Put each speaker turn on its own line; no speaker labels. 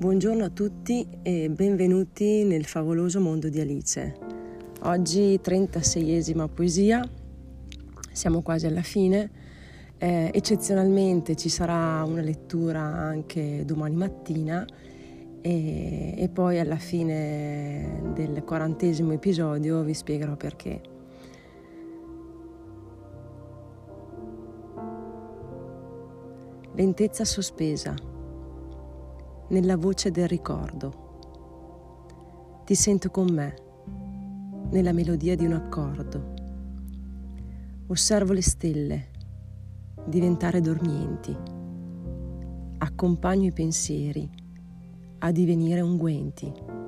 Buongiorno a tutti e benvenuti nel favoloso mondo di Alice. Oggi 36esima poesia, siamo quasi alla fine. Eh, eccezionalmente ci sarà una lettura anche domani mattina e, e poi alla fine del quarantesimo episodio vi spiegherò perché. Lentezza sospesa nella voce del ricordo. Ti sento con me, nella melodia di un accordo. Osservo le stelle diventare dormienti. Accompagno i pensieri a divenire unguenti.